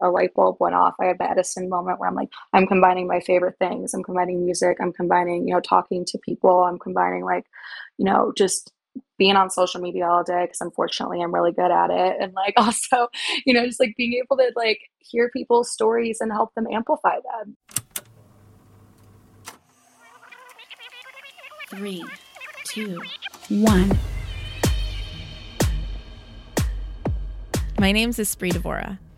a light bulb went off. I had the Edison moment where I'm like, I'm combining my favorite things. I'm combining music. I'm combining, you know, talking to people. I'm combining like, you know, just being on social media all day because unfortunately I'm really good at it. And like also, you know, just like being able to like hear people's stories and help them amplify them. Three, two, one. My name is Espree Devora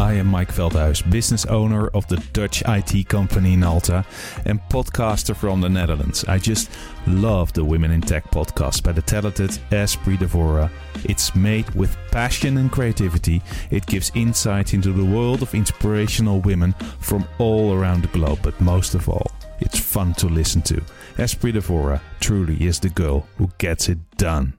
I am Mike Veldhuis, business owner of the Dutch IT company Nalta and podcaster from the Netherlands. I just love the Women in Tech podcast by the talented Espree Devora. It's made with passion and creativity. It gives insight into the world of inspirational women from all around the globe, but most of all, it's fun to listen to. Espree Devora truly is the girl who gets it done.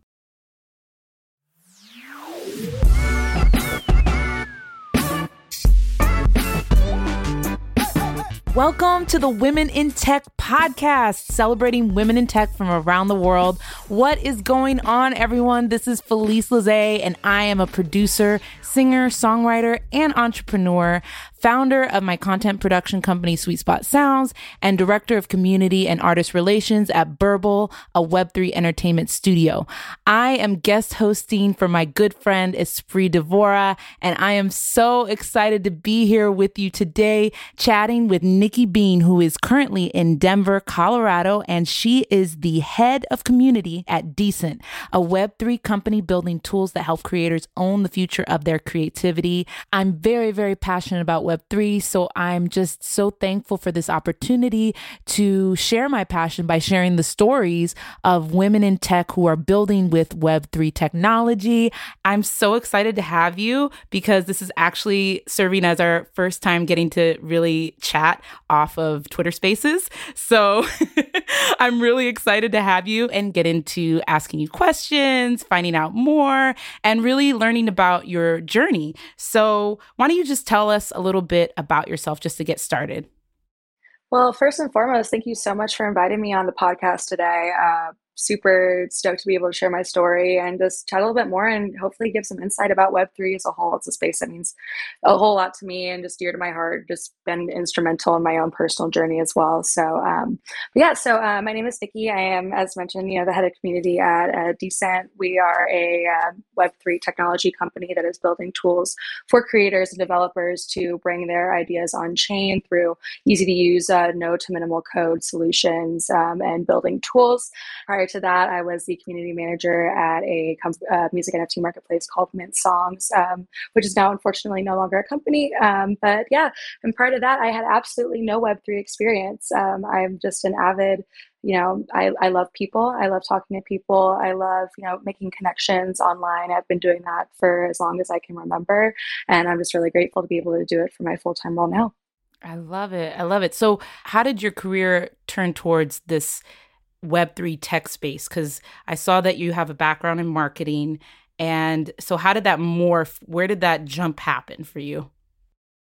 Welcome to the Women in Tech podcast, celebrating women in tech from around the world. What is going on, everyone? This is Felice Lizay, and I am a producer, singer, songwriter, and entrepreneur founder of my content production company, Sweet Spot Sounds, and director of community and artist relations at Burble, a Web3 entertainment studio. I am guest hosting for my good friend Espree Devora, and I am so excited to be here with you today, chatting with Nikki Bean, who is currently in Denver, Colorado, and she is the head of community at Decent, a Web3 company building tools that help creators own the future of their creativity. I'm very, very passionate about Web3. So I'm just so thankful for this opportunity to share my passion by sharing the stories of women in tech who are building with Web3 technology. I'm so excited to have you because this is actually serving as our first time getting to really chat off of Twitter Spaces. So I'm really excited to have you and get into asking you questions, finding out more, and really learning about your journey. So, why don't you just tell us a little little bit about yourself just to get started? Well, first and foremost, thank you so much for inviting me on the podcast today. Uh, super stoked to be able to share my story and just chat a little bit more and hopefully give some insight about Web3 as a whole. It's a space that means a whole lot to me and just dear to my heart, just been instrumental in my own personal journey as well. So, um, yeah, so uh, my name is Nikki. I am, as mentioned, you know, the head of community at uh, Decent. We are a uh, Web3 technology company that is building tools for creators and developers to bring their ideas on chain through easy to use, uh, no to minimal code solutions um, and building tools. Prior to that, I was the community manager at a uh, music NFT marketplace called Mint Songs, um, which is now unfortunately no longer a company. Um, but yeah, and part of that, I had absolutely no Web3 experience. Um, I'm just an avid you know I, I love people. I love talking to people. I love you know making connections online. I've been doing that for as long as i can remember and i'm just really grateful to be able to do it for my full-time role now. I love it. I love it. So how did your career turn towards this Web3 tech space? Because I saw that you have a background in marketing. And so, how did that morph? Where did that jump happen for you?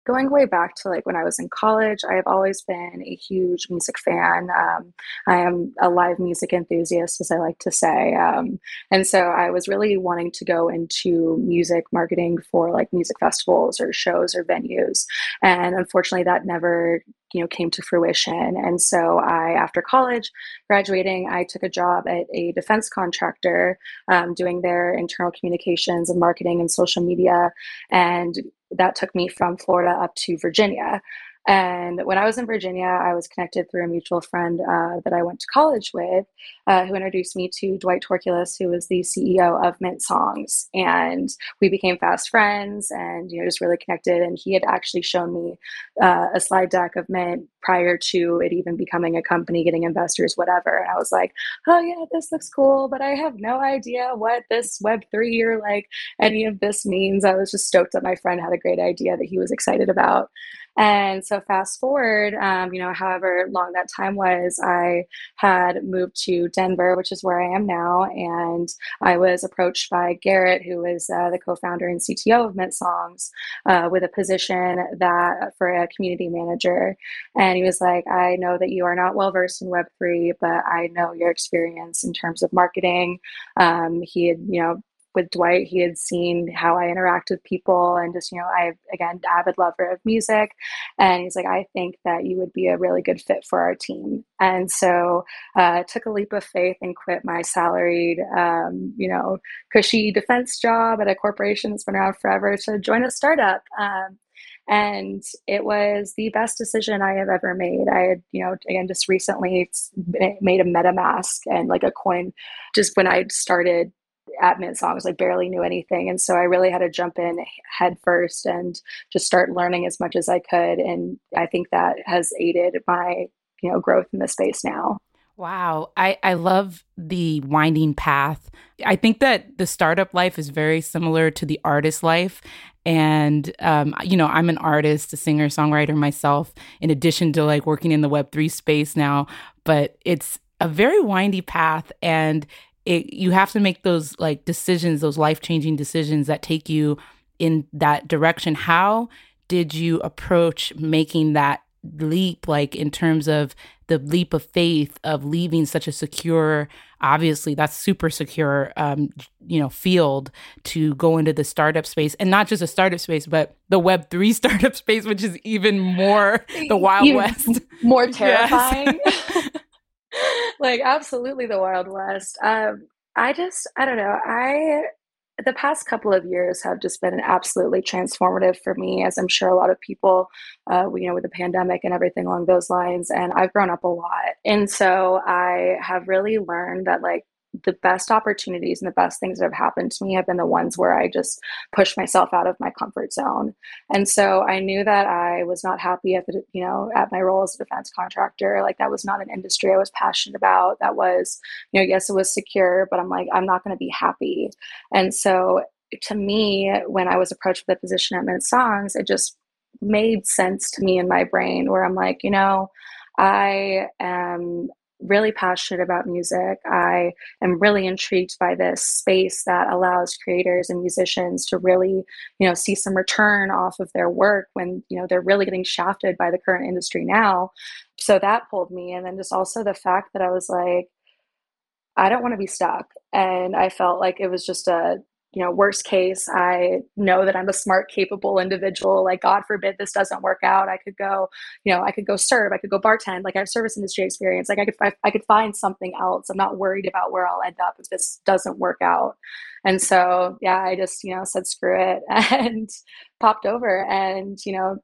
going way back to like when I was in college, I have always been a huge music fan. Um, I am a live music enthusiast, as I like to say. Um, and so I was really wanting to go into music marketing for like music festivals or shows or venues. And unfortunately, that never you know came to fruition and so i after college graduating i took a job at a defense contractor um, doing their internal communications and marketing and social media and that took me from Florida up to Virginia. And when I was in Virginia, I was connected through a mutual friend uh, that I went to college with, uh, who introduced me to Dwight Torculus, who was the CEO of Mint Songs, and we became fast friends, and you know just really connected. And he had actually shown me uh, a slide deck of Mint prior to it even becoming a company, getting investors, whatever. And I was like, oh yeah, this looks cool, but I have no idea what this Web three or like any of this means. I was just stoked that my friend had a great idea that he was excited about. And so, fast forward, um, you know, however long that time was, I had moved to Denver, which is where I am now. And I was approached by Garrett, who is uh, the co founder and CTO of Mint Songs, uh, with a position that for a community manager. And he was like, I know that you are not well versed in Web3, but I know your experience in terms of marketing. Um, he had, you know, with Dwight, he had seen how I interact with people and just, you know, I, again, avid lover of music. And he's like, I think that you would be a really good fit for our team. And so uh, took a leap of faith and quit my salaried, um, you know, cushy defense job at a corporation that's been around forever to join a startup. Um, and it was the best decision I have ever made. I had, you know, again, just recently made a MetaMask and like a coin just when I started at Songs, like barely knew anything. And so I really had to jump in head first and just start learning as much as I could. And I think that has aided my, you know, growth in the space now. Wow. I, I love the winding path. I think that the startup life is very similar to the artist life. And, um, you know, I'm an artist, a singer, songwriter myself, in addition to like working in the Web3 space now. But it's a very windy path. And it, you have to make those like decisions, those life changing decisions that take you in that direction. How did you approach making that leap, like in terms of the leap of faith of leaving such a secure, obviously that's super secure, um, you know, field to go into the startup space, and not just a startup space, but the Web three startup space, which is even more the Wild even West, more terrifying. Yes. like absolutely the wild west. Um i just i don't know i the past couple of years have just been absolutely transformative for me as i'm sure a lot of people uh, you know with the pandemic and everything along those lines and i've grown up a lot. And so i have really learned that like the best opportunities and the best things that have happened to me have been the ones where I just push myself out of my comfort zone. And so I knew that I was not happy at the, you know, at my role as a defense contractor. Like that was not an industry I was passionate about. That was, you know, yes, it was secure, but I'm like, I'm not going to be happy. And so to me, when I was approached with the position at Mint Songs, it just made sense to me in my brain where I'm like, you know, I am really passionate about music. I am really intrigued by this space that allows creators and musicians to really, you know, see some return off of their work when, you know, they're really getting shafted by the current industry now. So that pulled me. And then just also the fact that I was like, I don't want to be stuck. And I felt like it was just a you know worst case i know that i'm a smart capable individual. Like god forbid this doesn't work out. I could go you know i could go serve. I could go bartend. Like i have service industry experience. Like i could I, I could find something else. I'm not worried about where i'll end up if this doesn't work out. And so yeah i just you know said screw it and popped over. And you know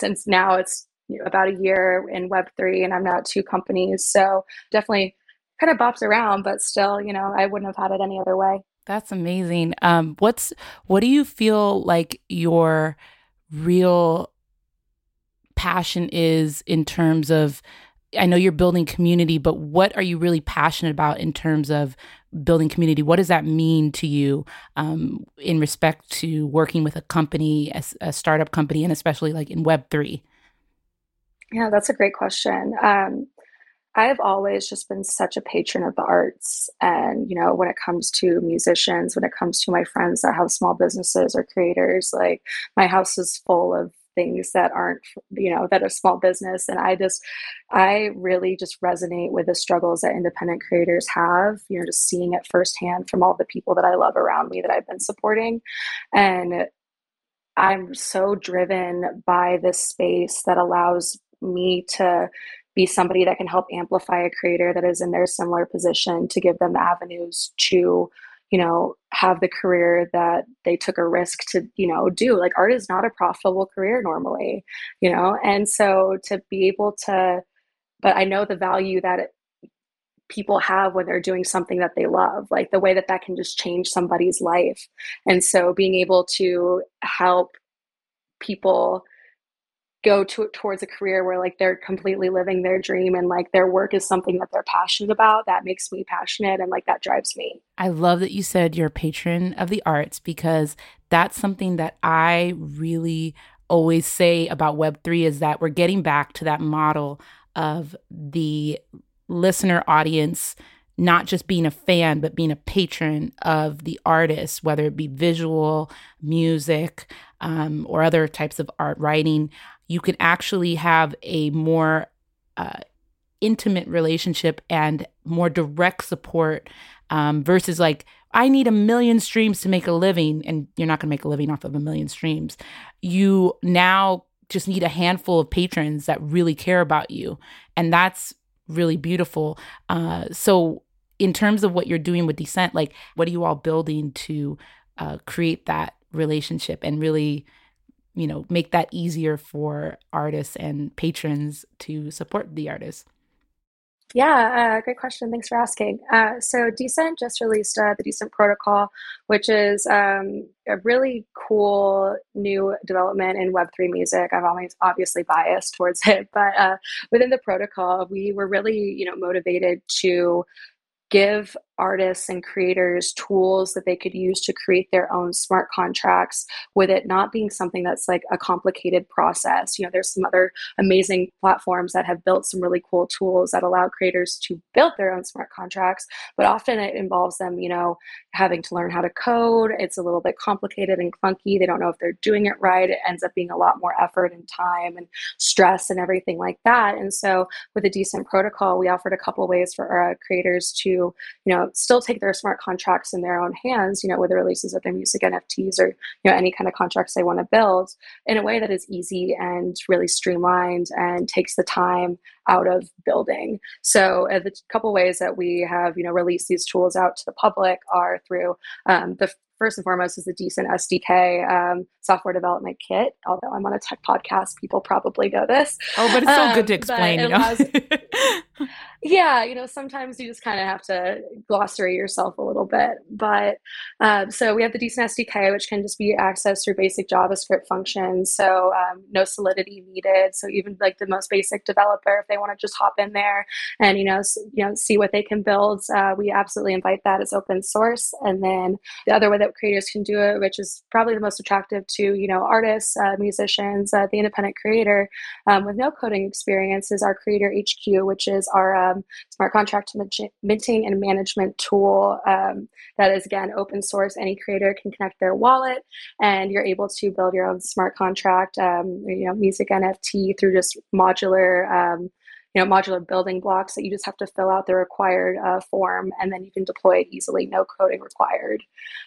since now it's about a year in web3 and i'm now at two companies. So definitely kind of bops around but still you know i wouldn't have had it any other way that's amazing. Um, what's what do you feel like your real passion is in terms of? I know you're building community, but what are you really passionate about in terms of building community? What does that mean to you um, in respect to working with a company, a, a startup company, and especially like in Web three? Yeah, that's a great question. Um, I've always just been such a patron of the arts. And, you know, when it comes to musicians, when it comes to my friends that have small businesses or creators, like my house is full of things that aren't, you know, that are small business. And I just, I really just resonate with the struggles that independent creators have, you know, just seeing it firsthand from all the people that I love around me that I've been supporting. And I'm so driven by this space that allows me to be somebody that can help amplify a creator that is in their similar position to give them avenues to you know have the career that they took a risk to you know do. Like art is not a profitable career normally you know? And so to be able to but i know the value that it, people have when they're doing something that they love like the way that that can just change somebody's life. And so being able to help people go to towards a career where like they're completely living their dream and like their work is something that they're passionate about that makes me passionate and like that drives me. I love that you said you're a patron of the arts because that's something that i really always say about web3 is that we're getting back to that model of the listener audience not just being a fan, but being a patron of the artist, whether it be visual, music, um, or other types of art writing, you can actually have a more uh, intimate relationship and more direct support um, versus like, I need a million streams to make a living, and you're not going to make a living off of a million streams. You now just need a handful of patrons that really care about you. And that's really beautiful. Uh, so in terms of what you're doing with Decent, like what are you all building to uh, create that relationship and really, you know, make that easier for artists and patrons to support the artists? Yeah, uh, great question. Thanks for asking. Uh, so, Decent just released uh, the Decent Protocol, which is um, a really cool new development in Web3 music. I'm always obviously biased towards it, but uh, within the protocol, we were really, you know, motivated to give artists and creators tools that they could use to create their own smart contracts with it not being something that's like a complicated process. You know there's some other amazing platforms that have built some really cool tools that allow creators to build their own smart contracts but often it involves them you know having to learn how to code. It's a little bit complicated and clunky. They don't know if they're doing it right. It ends up being a lot more effort and time and stress and everything like that. And so with a decent protocol we offered a couple ways for our creators to you know still take their smart contracts in their own hands, you know, with the releases of their music NFTs or, you know, any kind of contracts they want to build in a way that is easy and really streamlined and takes the time out of building. So uh, the couple ways that we have, you know, released these tools out to the public are through um, the first and foremost is a decent SDK um, software development kit. Although I'm on a tech podcast, people probably know this. Oh, but it's so um, good to um, explain. You know? allows, yeah, you know, sometimes you just kind of have to glossary yourself a little bit. But um, so we have the Decent SDK, which can just be accessed through basic JavaScript functions. So um, no solidity needed. So even like the most basic developer, if they want to just hop in there and you know, you know, see what they can build, uh, we absolutely invite that. It's open source. And then the other way that creators can do it, which is probably the most attractive to you know artists, uh, musicians, uh, the independent creator um, with no coding experience, is our Creator HQ, which is our um, smart contract minting and management tool um, that is again open source. Any creator can connect their wallet, and you're able to build your own smart contract, um, you know, music NFT through just modular um, you know modular building blocks that you just have to fill out the required uh, form and then you can deploy it easily no coding required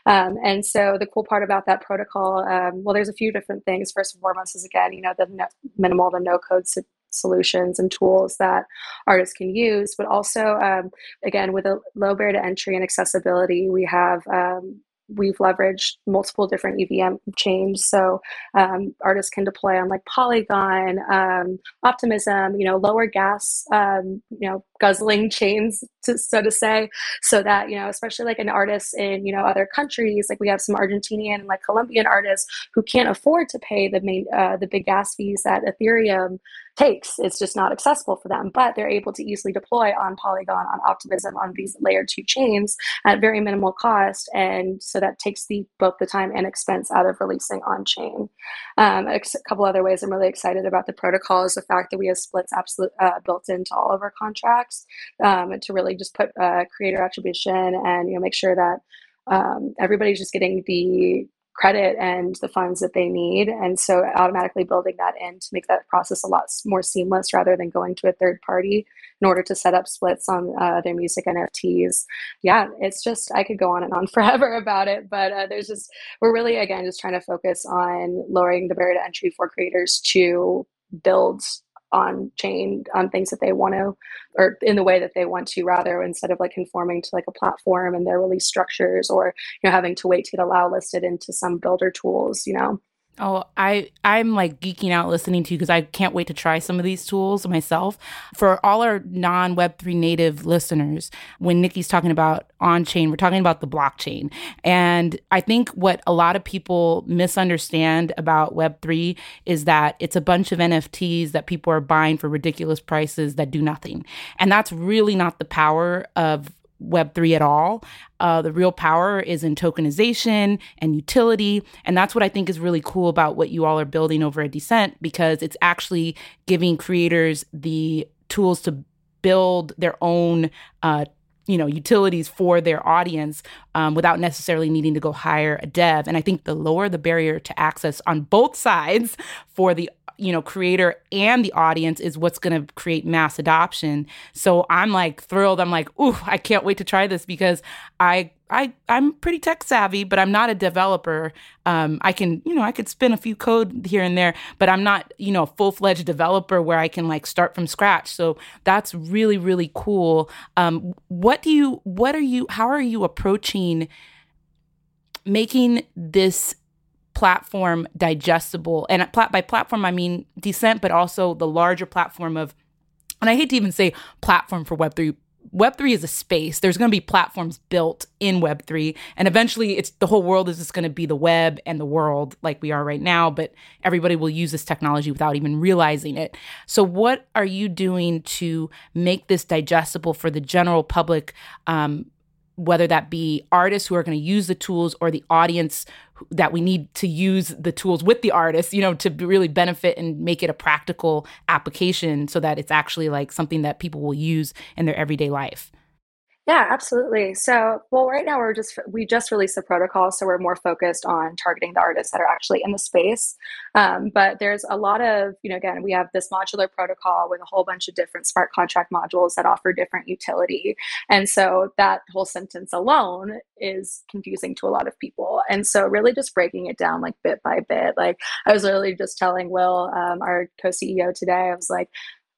um, and so the cool part about that protocol um, well there's a few different things first and foremost is again you know the no, minimal the no code solutions and tools that artists can use but also um, again with a low barrier to entry and accessibility we have um, we've leveraged multiple different EVM chains. So um, artists can deploy on like Polygon, um, Optimism, you know, lower gas, um, you know, guzzling chains, to, so to say, so that, you know, especially like an artist in, you know, other countries, like we have some Argentinian and like Colombian artists who can't afford to pay the main, uh, the big gas fees that Ethereum takes. It's just not accessible for them, but they're able to easily deploy on Polygon, on Optimism, on these layer two chains at very minimal cost. And so that takes the both the time and expense out of releasing on chain. Um, a couple other ways I'm really excited about the protocol is the fact that we have splits absolute uh, built into all of our contracts um, to really just put uh, creator attribution and you know make sure that um, everybody's just getting the credit and the funds that they need. And so automatically building that in to make that process a lot more seamless rather than going to a third party in order to set up splits on uh, their music NFTs. Yeah, it's just, I could go on and on forever about it, but uh, there's just, we're really, again, just trying to focus on lowering the barrier to entry for creators to build on chain on things that they want to or in the way that they want to rather instead of like conforming to like a platform and their release structures or you know having to wait to get allow listed into some builder tools you know Oh, I I'm like geeking out listening to you because I can't wait to try some of these tools myself. For all our non Web3 native listeners, when Nikki's talking about on chain, we're talking about the blockchain. And I think what a lot of people misunderstand about Web3 is that it's a bunch of NFTs that people are buying for ridiculous prices that do nothing. And that's really not the power of Web3 at all. Uh, the real power is in tokenization and utility. And that's what I think is really cool about what you all are building over at Decent because it's actually giving creators the tools to build their own uh, you know utilities for their audience um, without necessarily needing to go hire a dev and i think the lower the barrier to access on both sides for the you know creator and the audience is what's going to create mass adoption so i'm like thrilled i'm like ooh i can't wait to try this because i I I'm pretty tech savvy, but I'm not a developer. Um, I can you know I could spin a few code here and there, but I'm not you know a full fledged developer where I can like start from scratch. So that's really really cool. Um, what do you what are you how are you approaching making this platform digestible. And by platform, I mean Decent, but also the larger platform of, and I hate to even say platform for Web3. Web3 is a space. There's going to be platforms built in Web3, and eventually, it's the whole world is just going to be the web and the world like we are right now. But everybody will use this technology without even realizing it. So, what are you doing to make this digestible for the general public? Um, whether that be artists who are going to use the tools or the audience that we need to use the tools with the artists, you know, to really benefit and make it a practical application so that it's actually like something that people will use in their everyday life. Yeah, absolutely. So, well, right now we're just we just released the protocol, so we're more focused on targeting the artists that are actually in the space. Um, but there's a lot of, you know, again, we have this modular protocol with a whole bunch of different smart contract modules that offer different utility, and so that whole sentence alone is confusing to a lot of people. And so, really, just breaking it down like bit by bit. Like I was literally just telling Will, um, our co-CEO today, I was like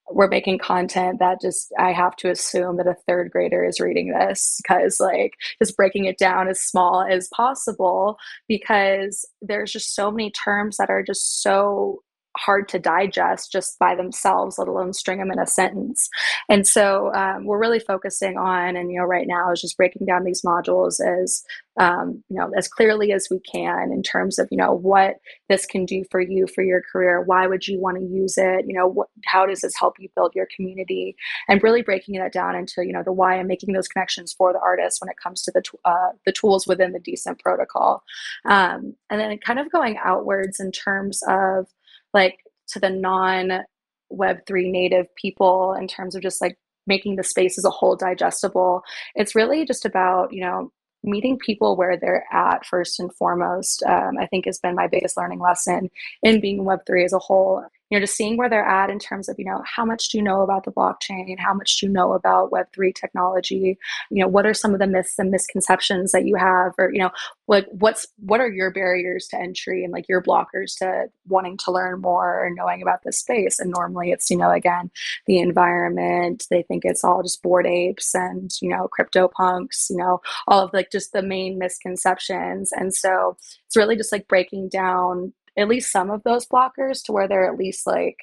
we're making content that just I have to assume that a third grader is reading this because like just breaking it down as small as possible because there's just so many terms that are just so hard to digest just by themselves, let alone string them in a sentence. And so um, we're really focusing on, and you know, right now is just breaking down these modules as um, you know as clearly as we can in terms of you know what this can do for you for your career. Why would you want to use it? You know, what, how does this help you build your community? And really breaking that down into you know the why and making those connections for the artist when it comes to the uh, the tools within the decent protocol, um, and then kind of going outwards in terms of like to the non web3 native people in terms of just like making the space as a whole digestible. It's really just about you know meeting people where they're at first and foremost um, i think has been my biggest learning lesson in being web3 as a whole you know just seeing where they're at in terms of you know how much do you know about the blockchain? How much do you know about web3 technology? You know what are some of the myths and misconceptions that you have? Or you know like what's what are your barriers to entry and like your blockers to wanting to learn more and knowing about this space? And normally it's you know again the environment. They think it's all just Bored Apes and you know crypto punks you know all of like just the main misconceptions. And so it's really just like breaking down at least some of those blockers to where they're at least like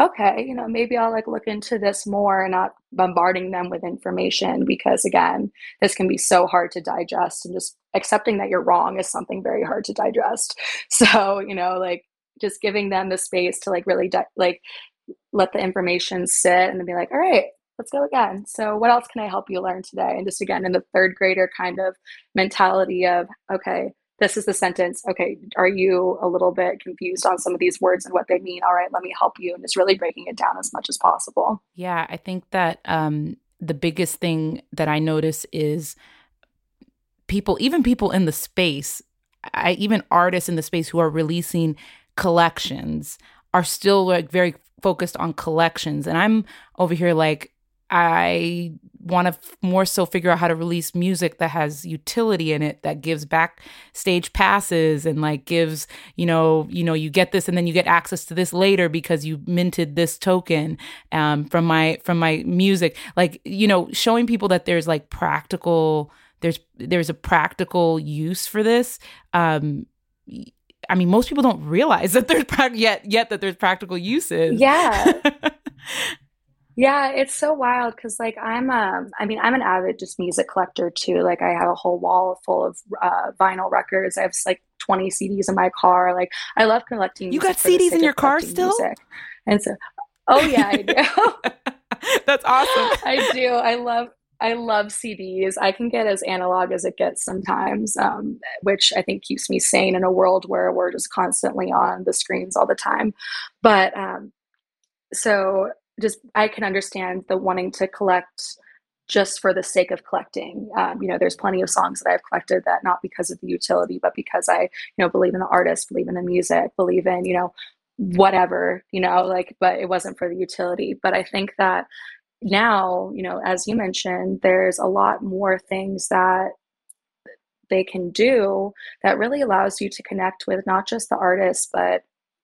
okay you know maybe i'll like look into this more and not bombarding them with information because again this can be so hard to digest and just accepting that you're wrong is something very hard to digest. So you know like just giving them the space to like really di- like let the information sit and then be like all right let's go again. So what else can i help you learn today? And just again in the third grader kind of mentality of okay this is the sentence. Okay, are you a little bit confused on some of these words and what they mean? All right, let me help you. And just really breaking it down as much as possible. Yeah, I think that um, the biggest thing that I notice is people, even people in the space, I, even artists in the space who are releasing collections are still like very focused on collections. And I'm over here like, I want to f- more so figure out how to release music that has utility in it that gives backstage passes and like gives you know you know you get this and then you get access to this later because you minted this token um, from my from my music like you know showing people that there's like practical there's there's a practical use for this um, I mean, most people don't realize that there's pra- yet yet that there's practical uses. Yeah. Yeah, it's so wild because like I'm um I mean I'm an avid just music collector too. Like I have a whole wall full of uh, vinyl records. I have like 20 CDs in my car. Like I love collecting. You got CDs in your car still? Music. And so, oh yeah, I do. That's awesome. I do. I love I love CDs. I can get as analog as it gets sometimes, um, which I think keeps me sane in a world where we're just constantly on the screens all the time. But um, so just I can understand the wanting to collect just for the sake of collecting. Um, you know, there's plenty of songs that I've collected that not because of the utility, but because I, you know, believe in the artist, believe in the music, believe in, you know, whatever, you know, like, but it wasn't for the utility. But I think that now, you know, as you mentioned, there's a lot more things that they can do that really allows you to connect with not just the artist, but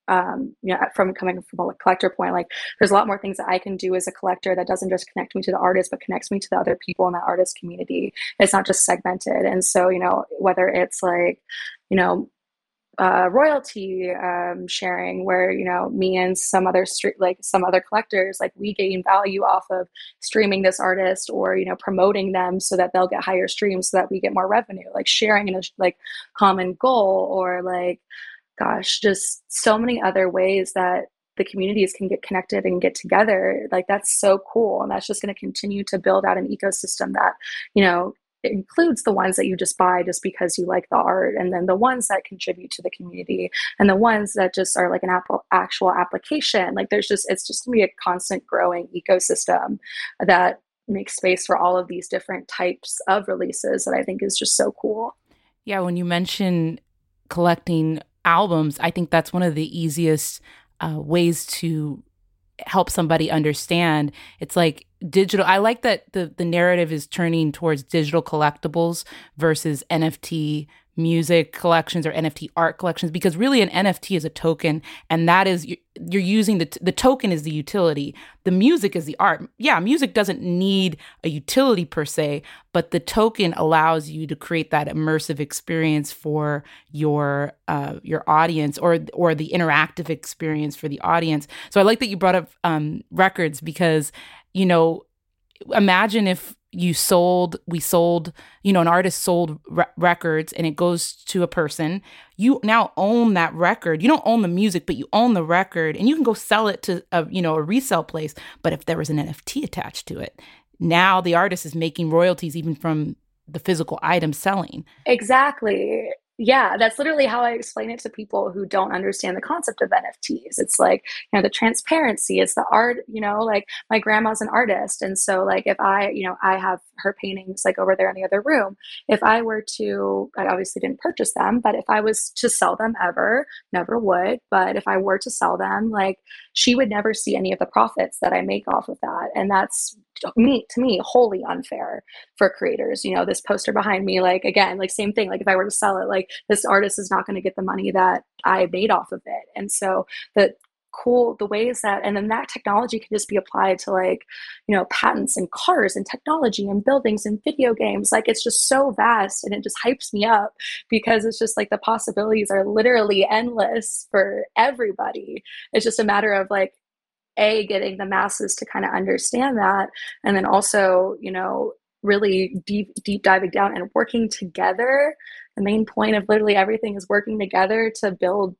um, you know, from coming from a collector point, like there's a lot more things that I can do as a collector that doesn't just connect me to the artist, but connects me to the other people in that artist community. It's not just segmented. And so, you know, whether it's like, you know, uh, royalty um, sharing where you know me and some other street like some other collectors like we gain value off of streaming this artist or you know promoting them so that they'll get higher streams so that we get more revenue like sharing in a like common goal or like gosh, just so many other ways that the communities can get connected and get together. Like that's so cool. And that's just going to continue to build out an ecosystem that, you know, includes the ones that you just buy just because you like the art and then the ones that contribute to the community and the ones that just are like an apple actual application like there's just it's just going to be a constant growing ecosystem that makes space for all of these different types of releases that i think is just so cool yeah when you mention collecting albums, I think that's one of the easiest uh, ways to help somebody understand. It's like digital. I like that the the narrative is turning towards digital collectibles versus NFT music collections or NFT art collections because really an NFT is a token and that is you're using the the token is the utility. The music is the art. Yeah music doesn't need a utility per se but the token allows you to create that immersive experience for your uh, your audience or or the interactive experience for the audience. So I like that you brought up um, records because you know imagine if you sold we sold you know an artist sold re- records and it goes to a person you now own that record. You don't own the music but you own the record and you can go sell it to a you know a resale place. But if there was an nft attached to it now the artist is making royalties even from the physical item selling. Exactly yeah, that's literally how I explain it to people who don't understand the concept of NFTs. It's like, you know, the transparency, it's the art, you know, like my grandma's an artist. And so, like, if I, you know, I have her paintings like over there in the other room, if I were to, I obviously didn't purchase them, but if I was to sell them ever, never would, but if I were to sell them, like, she would never see any of the profits that I make off of that. And that's me to me wholly unfair for creators you know this poster behind me like again like same thing like if i were to sell it like this artist is not going to get the money that i made off of it. And so the cool the ways that and then that technology can just be applied to like you know patents and cars and technology and buildings and video games. Like it's just so vast and it just hypes me up because it's just like the possibilities are literally endless for everybody. It's just a matter of like a getting the masses to kind of understand that and then also you know really deep deep diving down and working together. The main point of literally everything is working together to build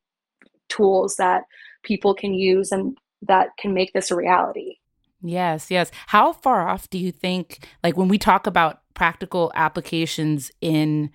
tools that people can use and that can make this a reality. Yes yes. How far off do you think like when we talk about practical applications in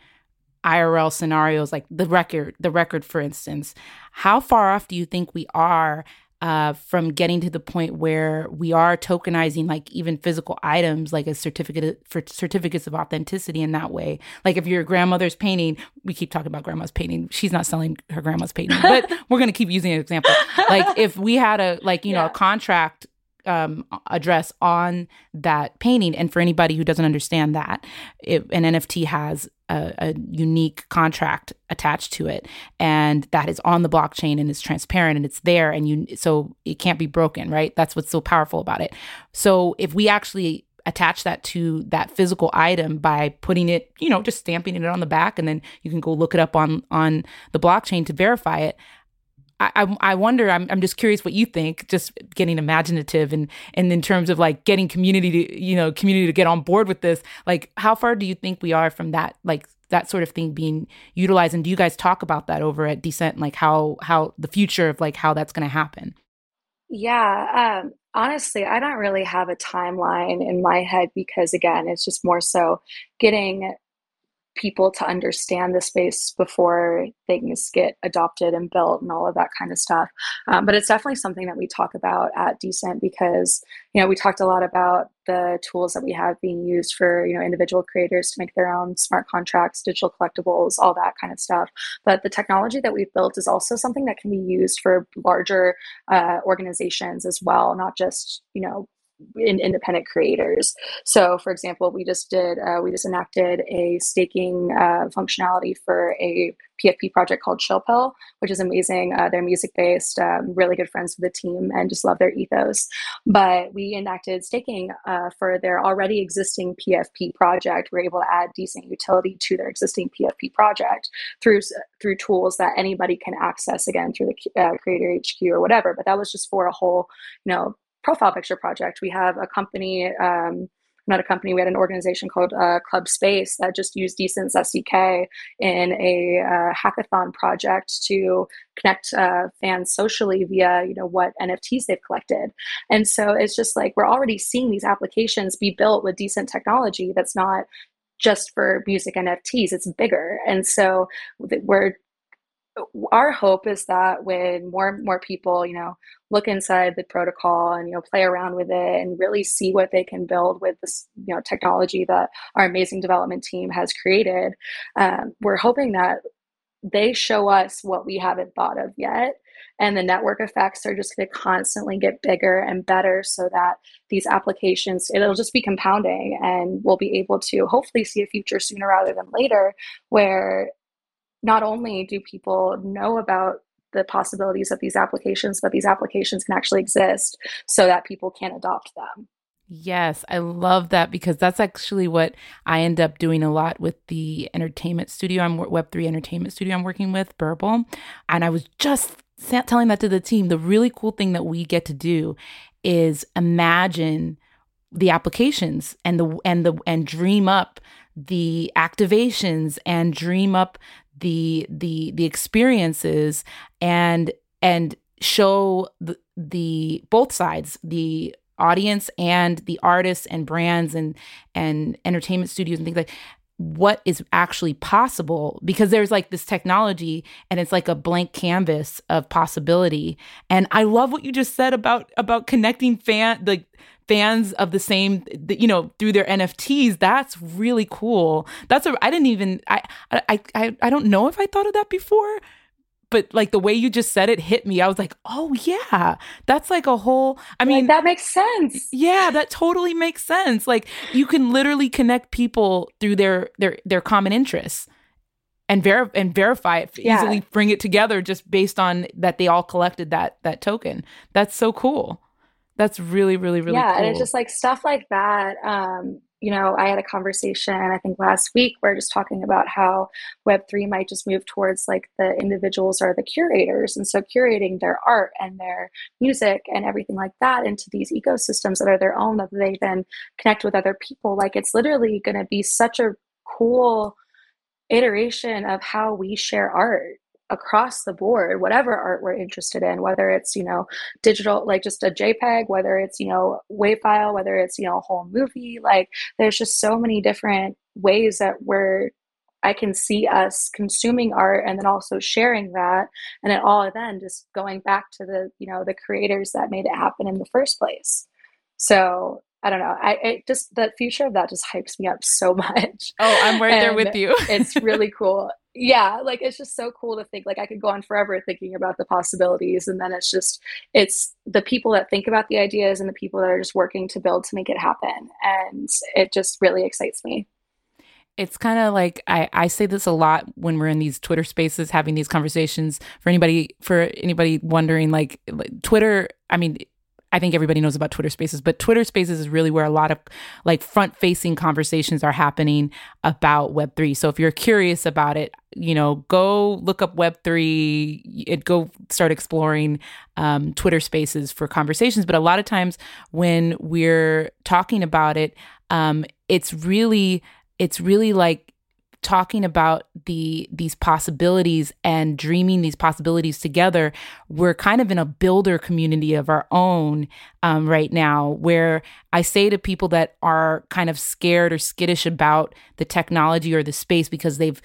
IRL scenarios like the record the record for instance how far off do you think we are uh, from getting to the point where we are tokenizing like even physical items like a certificate for certificates of authenticity in that way. Like if your grandmother's painting we keep talking about grandma's painting. She's not selling her grandma's painting but we're going to keep using an example. Like if we had a like you yeah. know a contract um, address on that painting. And for anybody who doesn't understand that, it, an NFT has a, a, unique contract attached to it, and that is on the blockchain and is transparent and it's there, and you so it can't be broken, right? That's what's so powerful about it. So if we actually attach that to that physical item by putting it, you know, just stamping it on the back, and then you can go look it up on on the blockchain to verify it. I, I wonder. I'm, I'm just curious what you think. Just getting imaginative and and in terms of like getting community to you know community to get on board with this. Like, how far do you think we are from that? Like that sort of thing being utilized. And do you guys talk about that over at Decent? Like how how the future of like how that's going to happen? Yeah. Um, honestly, I don't really have a timeline in my head because again, it's just more so getting people to understand the space before things get adopted and built and all of that kind of stuff. Um, but it's definitely something that we talk about at Decent because you know we talked a lot about the tools that we have being used for you know individual creators to make their own smart contracts, digital collectibles, all that kind of stuff. But the technology that we've built is also something that can be used for larger uh, organizations as well, not just you know in independent creators. So, for example, we just did uh, we just enacted a staking uh, functionality for a PFP project called Chill Pill, which is amazing. Uh, they're music based, um, really good friends with the team, and just love their ethos. But we enacted staking uh, for their already existing PFP project. We're able to add decent utility to their existing PFP project through through tools that anybody can access again through the uh, Creator HQ or whatever. But that was just for a whole, you know, profile picture project. We have a company, um, not a company, we had an organization called uh, Club Space that just used Decent's SDK in a uh, hackathon project to connect uh, fans socially via, you know, what NFTs they've collected. And so it's just like we're already seeing these applications be built with decent technology that's not just for music NFTs, it's bigger. And so we're our hope is that when more and more people, you know, look inside the protocol and you know play around with it and really see what they can build with this, you know, technology that our amazing development team has created, um, we're hoping that they show us what we haven't thought of yet. And the network effects are just going to constantly get bigger and better so that these applications, it'll just be compounding and we'll be able to hopefully see a future sooner rather than later where not only do people know about the possibilities of these applications, but these applications can actually exist so that people can adopt them. Yes, I love that because that's actually what I end up doing a lot with the entertainment studio. I'm Web3 entertainment studio I'm working with, Burble. And I was just telling that to the team. The really cool thing that we get to do is imagine the applications and the and the and dream up the activations and dream up the the the experiences and and show the, the both sides the audience and the artists and brands and and entertainment studios and things like what is actually possible because there's like this technology and it's like a blank canvas of possibility. And i love what you just said about about connecting fan like fans of the same you know through their nfts that's really cool. That's a i didn't even i i i, I don't know if i thought of that before but like the way you just said it hit me i was like oh yeah that's like a whole i mean like, that makes sense yeah that totally makes sense like you can literally connect people through their their their common interests and ver- and verify it yeah. easily bring it together just based on that they all collected that that token that's so cool that's really, really, really yeah, cool. and it's just like stuff like that. Um, you know, I had a conversation I think last week where just talking about how Web three might just move towards like the individuals or the curators, and so curating their art and their music and everything like that into these ecosystems that are their own that they then connect with other people. Like it's literally going to be such a cool iteration of how we share art across the board whatever art we're interested in whether it's you know digital like just a jpeg whether it's you know wave file whether it's you know a whole movie like there's just so many different ways that we're I can see us consuming art and then also sharing that and it all then just going back to the you know the creators that made it happen in the first place so I don't know. I it just the future of that just hypes me up so much. Oh, I'm right there with you. it's really cool yeah like it's just so cool to think like i could go on forever thinking about the possibilities and then it's just it's the people that think about the ideas and the people that are just working to build to make it happen and it just really excites me it's kind of like I, I say this a lot when we're in these Twitter spaces having these conversations. For anybody for anybody wondering, like, like Twitter, I mean, I think everybody knows about Twitter Spaces, but Twitter Spaces is really where a lot of like front facing conversations are happening about Web3. So if you're curious about it, you know, go look up Web3, it, go start exploring um, Twitter Spaces for conversations. But a lot of times when we're talking about it, um, it's really, it's really like talking about the these possibilities and dreaming these possibilities together we're kind of in a builder community of our own um, right now where i say to people that are kind of scared or skittish about the technology or the space because they've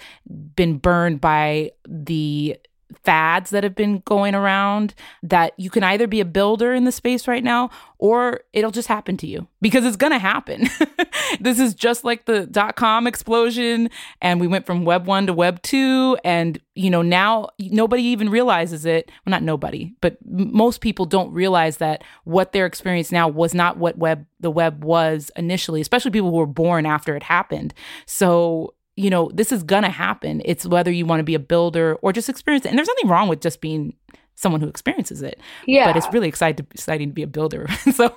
been burned by the fads that have been going around that you can either be a builder in the space right now or it'll just happen to you because it's going to happen. this is just like the dot com explosion and we went from web 1 to web 2 and you know now nobody even realizes it. Well not nobody, but most people don't realize that what they're experiencing now was not what web the web was initially, especially people who were born after it happened. So you know, this is gonna happen. It's whether you want to be a builder or just experience it. And there's nothing wrong with just being someone who experiences it. Yeah. But it's really exciting, exciting to be a builder. so,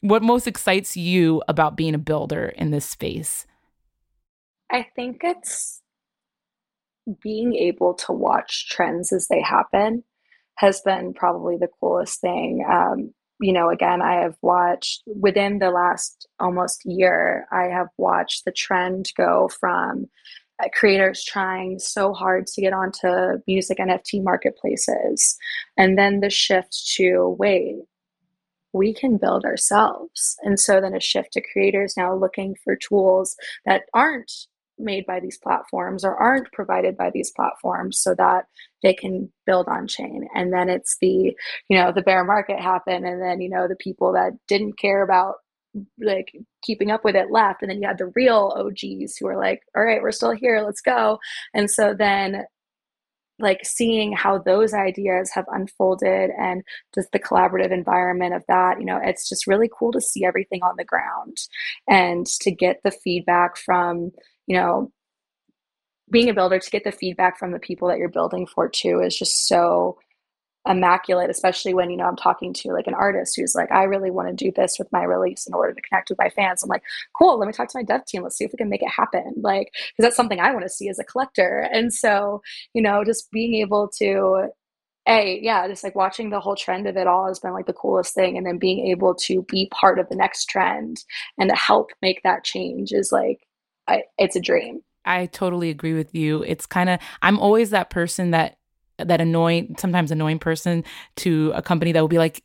what most excites you about being a builder in this space? I think it's being able to watch trends as they happen has been probably the coolest thing. Um, you know, again, I have watched within the last almost year, I have watched the trend go from uh, creators trying so hard to get onto music NFT marketplaces, and then the shift to wait, we can build ourselves. And so then a shift to creators now looking for tools that aren't made by these platforms or aren't provided by these platforms so that they can build on chain. And then it's the you know the bear market happened and then you know the people that didn't care about like keeping up with it left. And then you had the real og's who were like all right we're still here let's go. And so then like seeing how those ideas have unfolded and just the collaborative environment of that you know it's just really cool to see everything on the ground and to get the feedback from you know, being a builder to get the feedback from the people that you're building for too is just so immaculate especially when you know i'm talking to like an artist who's like i really want to do this with my release in order to connect with my fans. I'm like cool let me talk to my dev team. Let's see if we can make it happen. Like because that's something i want to see as a collector. And so you know just being able to a yeah just like watching the whole trend of it all has been like the coolest thing and then being able to be part of the next trend and to help make that change is like I, it's a dream. I totally agree with you. It's kind of I'm always that person that that annoying sometimes annoying person to a company that will be like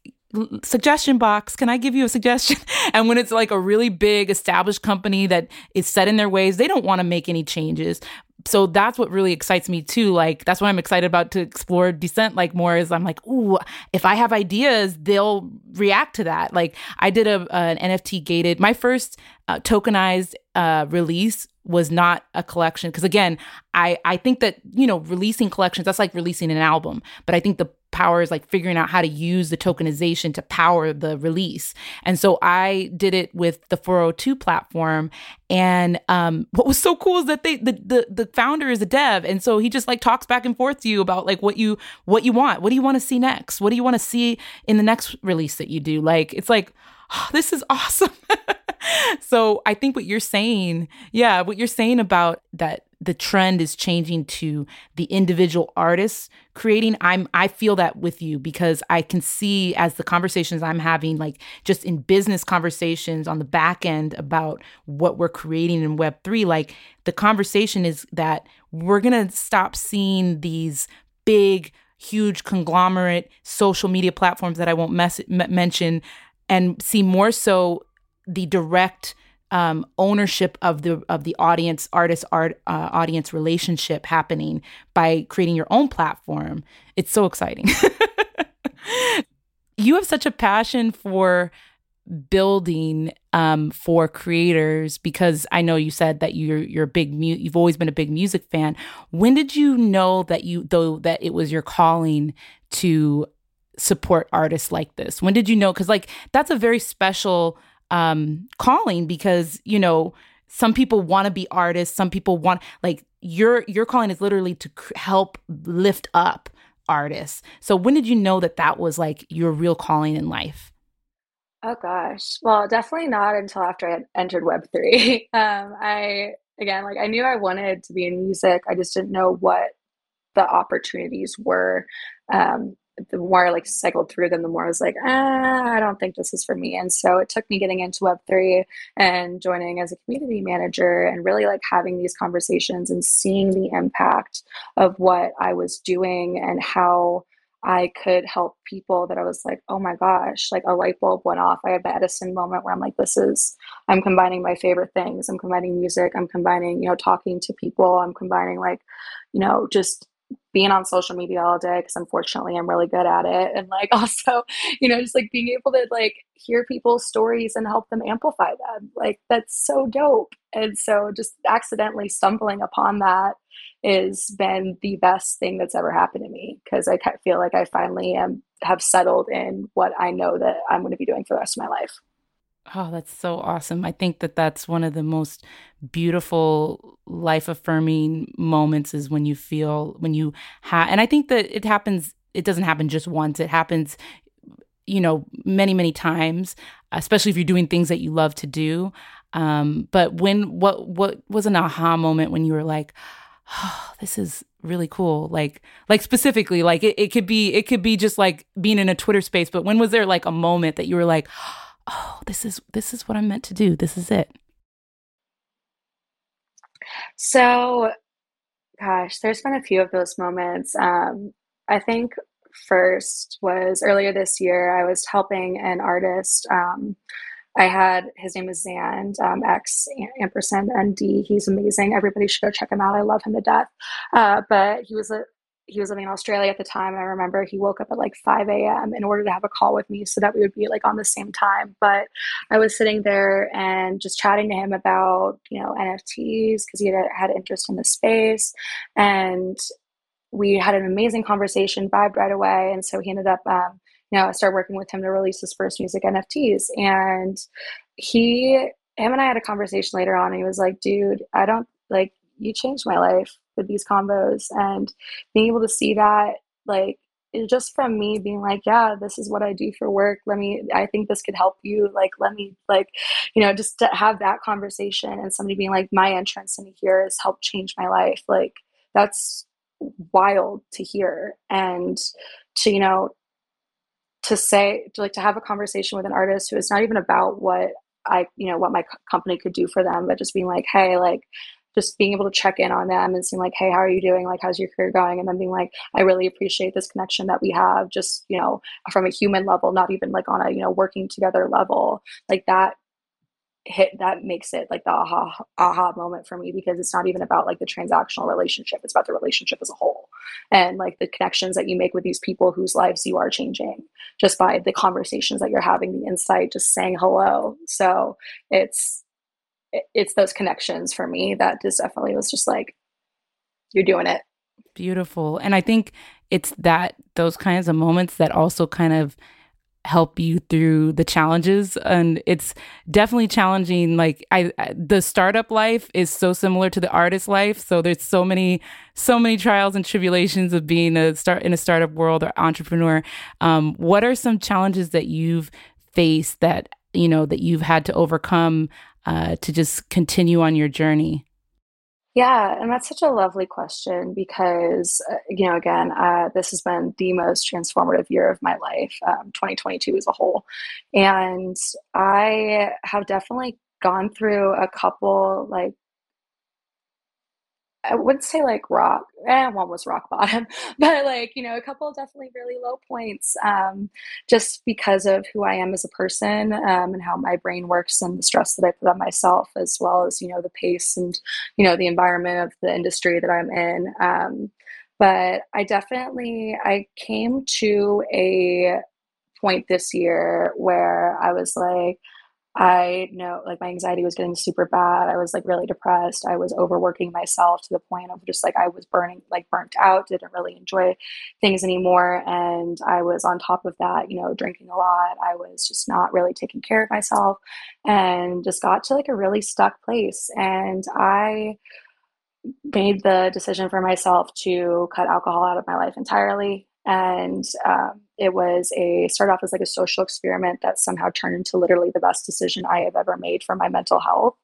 suggestion box can i give you a suggestion and when it's like a really big established company that is set in their ways they don't want to make any changes so that's what really excites me too like that's why i'm excited about to explore descent like more is i'm like ooh if i have ideas they'll react to that like i did a an nft gated my first uh, tokenized uh, release was not a collection. Because again i i think that you know releasing collections that's like releasing an album. But i think the power is like figuring out how to use the tokenization to power the release. And so i did it with the 402 platform. And um, what was so cool is that they the, the the founder is a dev. And so he just like talks back and forth to you about like what you what you want. What do you want to see next? What do you want to see in the next release that you do? Like it's like oh, this is awesome so I think what you're saying, yeah, what you're saying about that the trend is changing to the individual artists creating i'm i feel that with you because i can see as the conversations i'm having like just in business conversations on the back end about what we're creating in web3 like the conversation is that we're going to stop seeing these big huge conglomerate social media platforms that i won't mess- mention and see more so the direct um, ownership of the of the audience artist art uh, audience relationship happening by creating your own platform it's so exciting you have such a passion for building um, for creators because I know you said that you're you're a big mu- you've always been a big music fan. When did you know that you though that it was your calling to support artists like this? When did you know? Because like that's a very special um, calling because you know some people want to be artists, some people want like your your calling is literally to help lift up artists. So when did you know that that was like your real calling in life? Oh gosh. Well, definitely not until after I entered Web3. um, I, again, like I knew I wanted to be in music. I just didn't know what the opportunities were. Um, the more I like cycled through them, the more I was like, ah, I don't think this is for me. And so it took me getting into Web3 and joining as a community manager and really like having these conversations and seeing the impact of what I was doing and how I could help people that I was like, oh my gosh, like a light bulb went off. I had the Edison moment where I'm like, this is, I'm combining my favorite things. I'm combining music. I'm combining, you know, talking to people. I'm combining like, you know, just being on social media all day because unfortunately I'm really good at it. And like also, you know, just like being able to like hear people's stories and help them amplify them. Like that's so dope. And so just accidentally stumbling upon that has been the best thing that's ever happened to me because I feel like I finally am have settled in what I know that I'm going to be doing for the rest of my life. Oh, that's so awesome. I think that that's one of the most beautiful life affirming moments is when you feel when you have and I think that it happens it doesn't happen just once. It happens you know many many times, especially if you're doing things that you love to do. Um, but when what what was an aha moment when you were like, oh, this is really cool like like specifically like it, it could be it could be just like being in a twitter space but when was there like a moment that you were like oh this is this is what i'm meant to do this is it so gosh there's been a few of those moments um i think first was earlier this year i was helping an artist um I had his name is Zand um, X ampersand ND. He's amazing. Everybody should go check him out. I love him to death. Uh, but he was a he was living in Australia at the time. I remember he woke up at like 5 a.m. in order to have a call with me so that we would be like on the same time. But I was sitting there and just chatting to him about, you know, NFTs because he had had interest in the space. And we had an amazing conversation, vibed right away. And so he ended up um, you know, I started working with him to release his first music NFTs. And he, him and I had a conversation later on. And he was like, dude, I don't like, you changed my life with these combos. And being able to see that, like, just from me being like, yeah, this is what I do for work. Let me, I think this could help you. Like, let me, like, you know, just to have that conversation and somebody being like, my entrance into here has helped change my life. Like, that's wild to hear. And to, you know, to say to like to have a conversation with an artist who is not even about what I you know what my company could do for them, but just being like, hey, like just being able to check in on them and seeing like, hey, how are you doing? Like, how's your career going? And then being like, I really appreciate this connection that we have, just you know, from a human level, not even like on a you know working together level. Like that hit that makes it like the aha aha moment for me because it's not even about like the transactional relationship it's about the relationship as a whole and like the connections that you make with these people whose lives you are changing just by the conversations that you're having the insight just saying hello so it's it's those connections for me that just definitely was just like you're doing it. Beautiful. And i think it's that those kinds of moments that also kind of help you through the challenges. And it's definitely challenging. Like I, the startup life is so similar to the artist life. So there's so many so many trials and tribulations of being a start in a startup world or entrepreneur. Um, what are some challenges that you've faced that you know that you've had to overcome uh, to just continue on your journey yeah, and that's such a lovely question because, uh, you know, again, uh, this has been the most transformative year of my life, um, 2022 as a whole. And I have definitely gone through a couple like I wouldn't say like rock, eh, one was rock bottom, but like, you know, a couple definitely really low points um, just because of who I am as a person um, and how my brain works and the stress that I put on myself, as well as, you know, the pace and, you know, the environment of the industry that I'm in. Um, but I definitely, I came to a point this year where I was like, I know like my anxiety was getting super bad. I was like really depressed. I was overworking myself to the point of just like I was burning, like burnt out, didn't really enjoy things anymore. And I was on top of that, you know, drinking a lot. I was just not really taking care of myself and just got to like a really stuck place. And I made the decision for myself to cut alcohol out of my life entirely and um, it was a start off as like a social experiment that somehow turned into literally the best decision i have ever made for my mental health.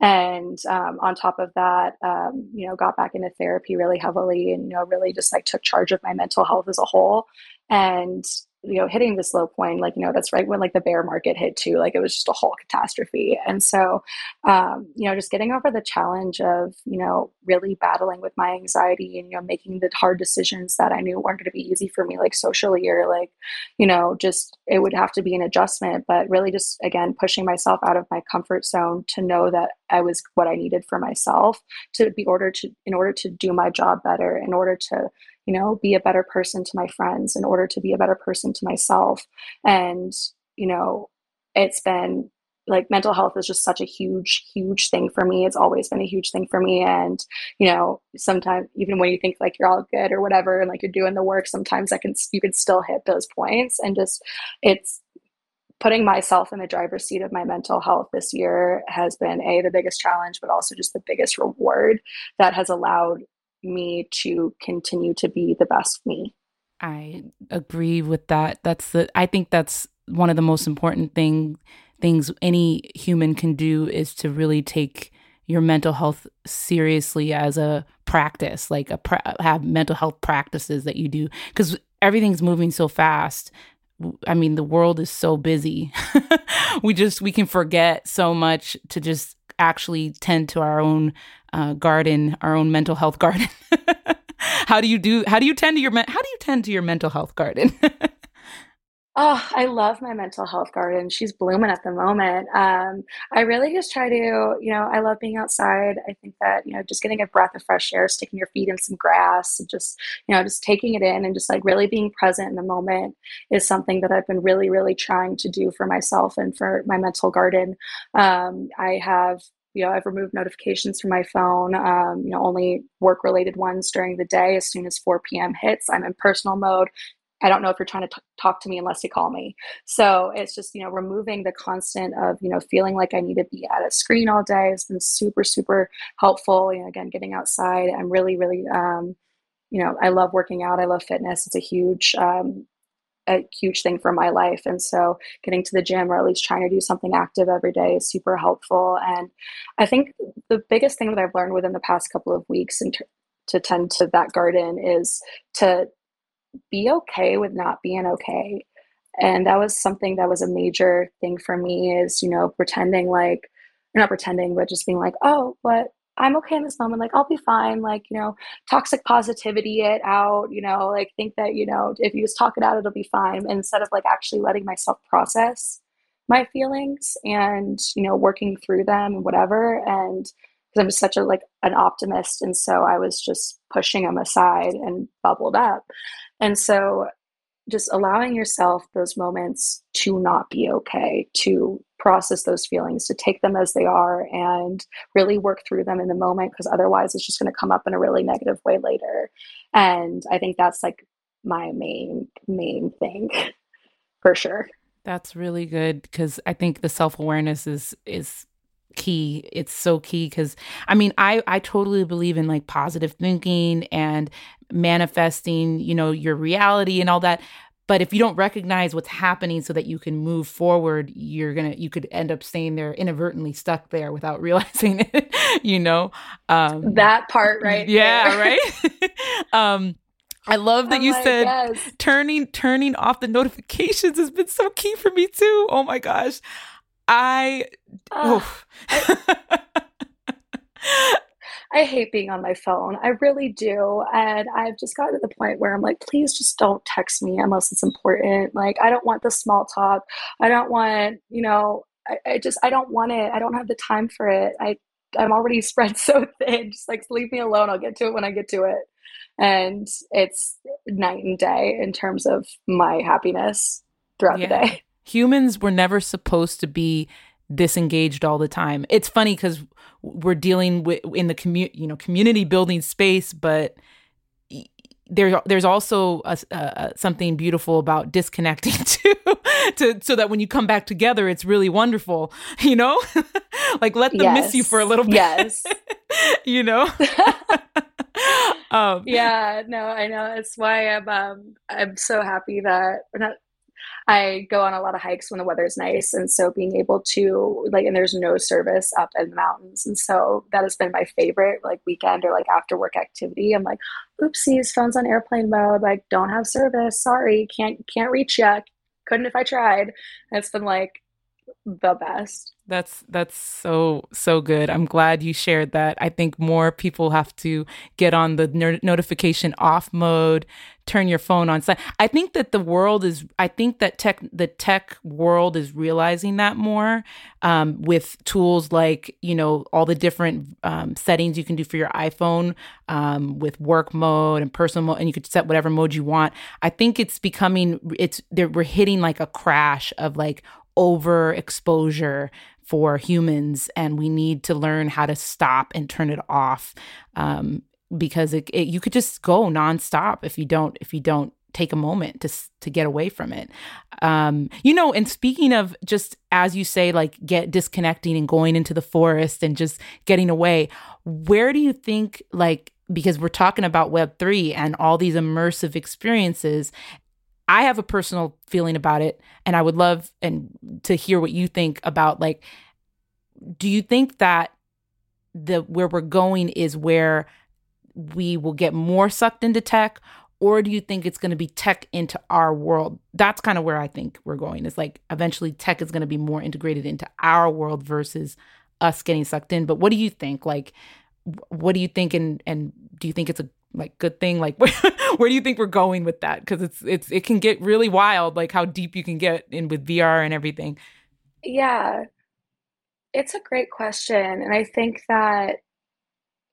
And um, on top of that um, you know got back into therapy really heavily and you know really just like took charge of my mental health as a whole. And you know hitting this low point like you know that's right when like the bear market hit too like it was just a whole catastrophe. And so um, you know just getting over the challenge of you know really battling with my anxiety and you know making the hard decisions that i knew weren't going to be easy for me like socially or like you know just it would have to be an adjustment but really just again pushing myself out of my comfort zone to know that i was what i needed for myself to be ordered to in order to do my job better in order to you know be a better person to my friends in order to be a better person to myself. And you know it's been like mental health is just such a huge huge thing for me. It's always been a huge thing for me. And you know sometimes even when you think like you're all good or whatever and like you're doing the work sometimes i can you can still hit those points. And just it's putting myself in the driver's seat of my mental health this year has been a the biggest challenge but also just the biggest reward that has allowed me to continue to be the best me. I agree with that. That's the I think that's one of the most important thing things any human can do is to really take your mental health seriously as a practice, like a pra- have mental health practices that you do cuz everything's moving so fast. I mean, the world is so busy. we just we can forget so much to just actually tend to our own uh, garden, our own mental health garden. how do you do? How do you tend to your how do you tend to your mental health garden? Oh, I love my mental health garden. She's blooming at the moment. Um, I really just try to, you know, I love being outside. I think that, you know, just getting a breath of fresh air, sticking your feet in some grass, and just, you know, just taking it in and just like really being present in the moment is something that I've been really, really trying to do for myself and for my mental garden. Um, I have you know i've removed notifications from my phone um, you know only work related ones during the day as soon as 4 p.m hits i'm in personal mode I don't know if you're trying to t- talk to me unless you call me. So it's just, you know, removing the constant of, you know, feeling like I need to be at a screen all day has been super, super helpful. You know, again, getting outside. I'm really, really, um, you know, I love working out. I love fitness. It's a huge, um, a huge thing for my life. And so getting to the gym or at least trying to do something active every day is super helpful. And I think the biggest thing that I've learned within the past couple of weeks and to tend to that garden is to be okay with not being okay and that was something that was a major thing for me is you know pretending like not pretending but just being like oh but i'm okay in this moment like i'll be fine like you know toxic positivity it out you know like think that you know if you just talk it out it'll be fine instead of like actually letting myself process my feelings and you know working through them and whatever and because i'm just such a like an optimist and so i was just pushing them aside and bubbled up. And so just allowing yourself those moments to not be okay, to process those feelings, to take them as they are and really work through them in the moment because otherwise it's just going to come up in a really negative way later. And I think that's like my main main thing for sure. That's really good because I think the self-awareness is is key it's so key because i mean i i totally believe in like positive thinking and manifesting you know your reality and all that but if you don't recognize what's happening so that you can move forward you're gonna you could end up staying there inadvertently stuck there without realizing it you know um that part right yeah right um I love that I'm you like, said yes. turning turning off the notifications has been so key for me too. Oh my gosh. I, uh, I, I hate being on my phone. I really do. And I've just gotten to the point where I'm like, please just don't text me unless it's important. Like, I don't want the small talk. I don't want, you know, I, I just, I don't want it. I don't have the time for it. I, I'm already spread so thin. Just like, leave me alone. I'll get to it when I get to it. And it's night and day in terms of my happiness throughout yeah. the day. Humans were never supposed to be disengaged all the time. It's funny because we're dealing with in the community, you know, community building space, but there's there's also a, uh, something beautiful about disconnecting too, to so that when you come back together, it's really wonderful. You know, like let them yes. miss you for a little bit. Yes, you know. um, yeah, no, I know. It's why I'm um, I'm so happy that not I go on a lot of hikes when the weather is nice. And so being able to like, and there's no service up in the mountains. And so that has been my favorite like weekend or like after work activity. I'm like, oopsies, phone's on airplane mode. Like, don't have service. Sorry, can't, can't reach yet. Couldn't if I tried. And it's been like the best. That's that's so so good. I'm glad you shared that. I think more people have to get on the ner- notification off mode, turn your phone on silent. I think that the world is. I think that tech the tech world is realizing that more um, with tools like you know all the different um, settings you can do for your iPhone um, with work mode and personal mode, and you could set whatever mode you want. I think it's becoming. It's we're hitting like a crash of like overexposure for humans and we need to learn how to stop and turn it off um, because it, it, you could just go nonstop if you don't if you don't take a moment to to get away from it. Um, you know and speaking of just as you say like get disconnecting and going into the forest and just getting away where do you think like because we're talking about web 3 and all these immersive experiences I have a personal feeling about it, and I would love and to hear what you think about like, do you think that the where we're going is where we will get more sucked into tech, or do you think it's going to be tech into our world? That's kind of where I think we're going. it's like eventually tech is going to be more integrated into our world versus us getting sucked in. But what do you think? Like, what do you think? And and do you think it's a like good thing like where, where do you think we're going with that? Because it's it's it can get really wild like how deep you can get in with vr and everything. Yeah. It's a great question and i think that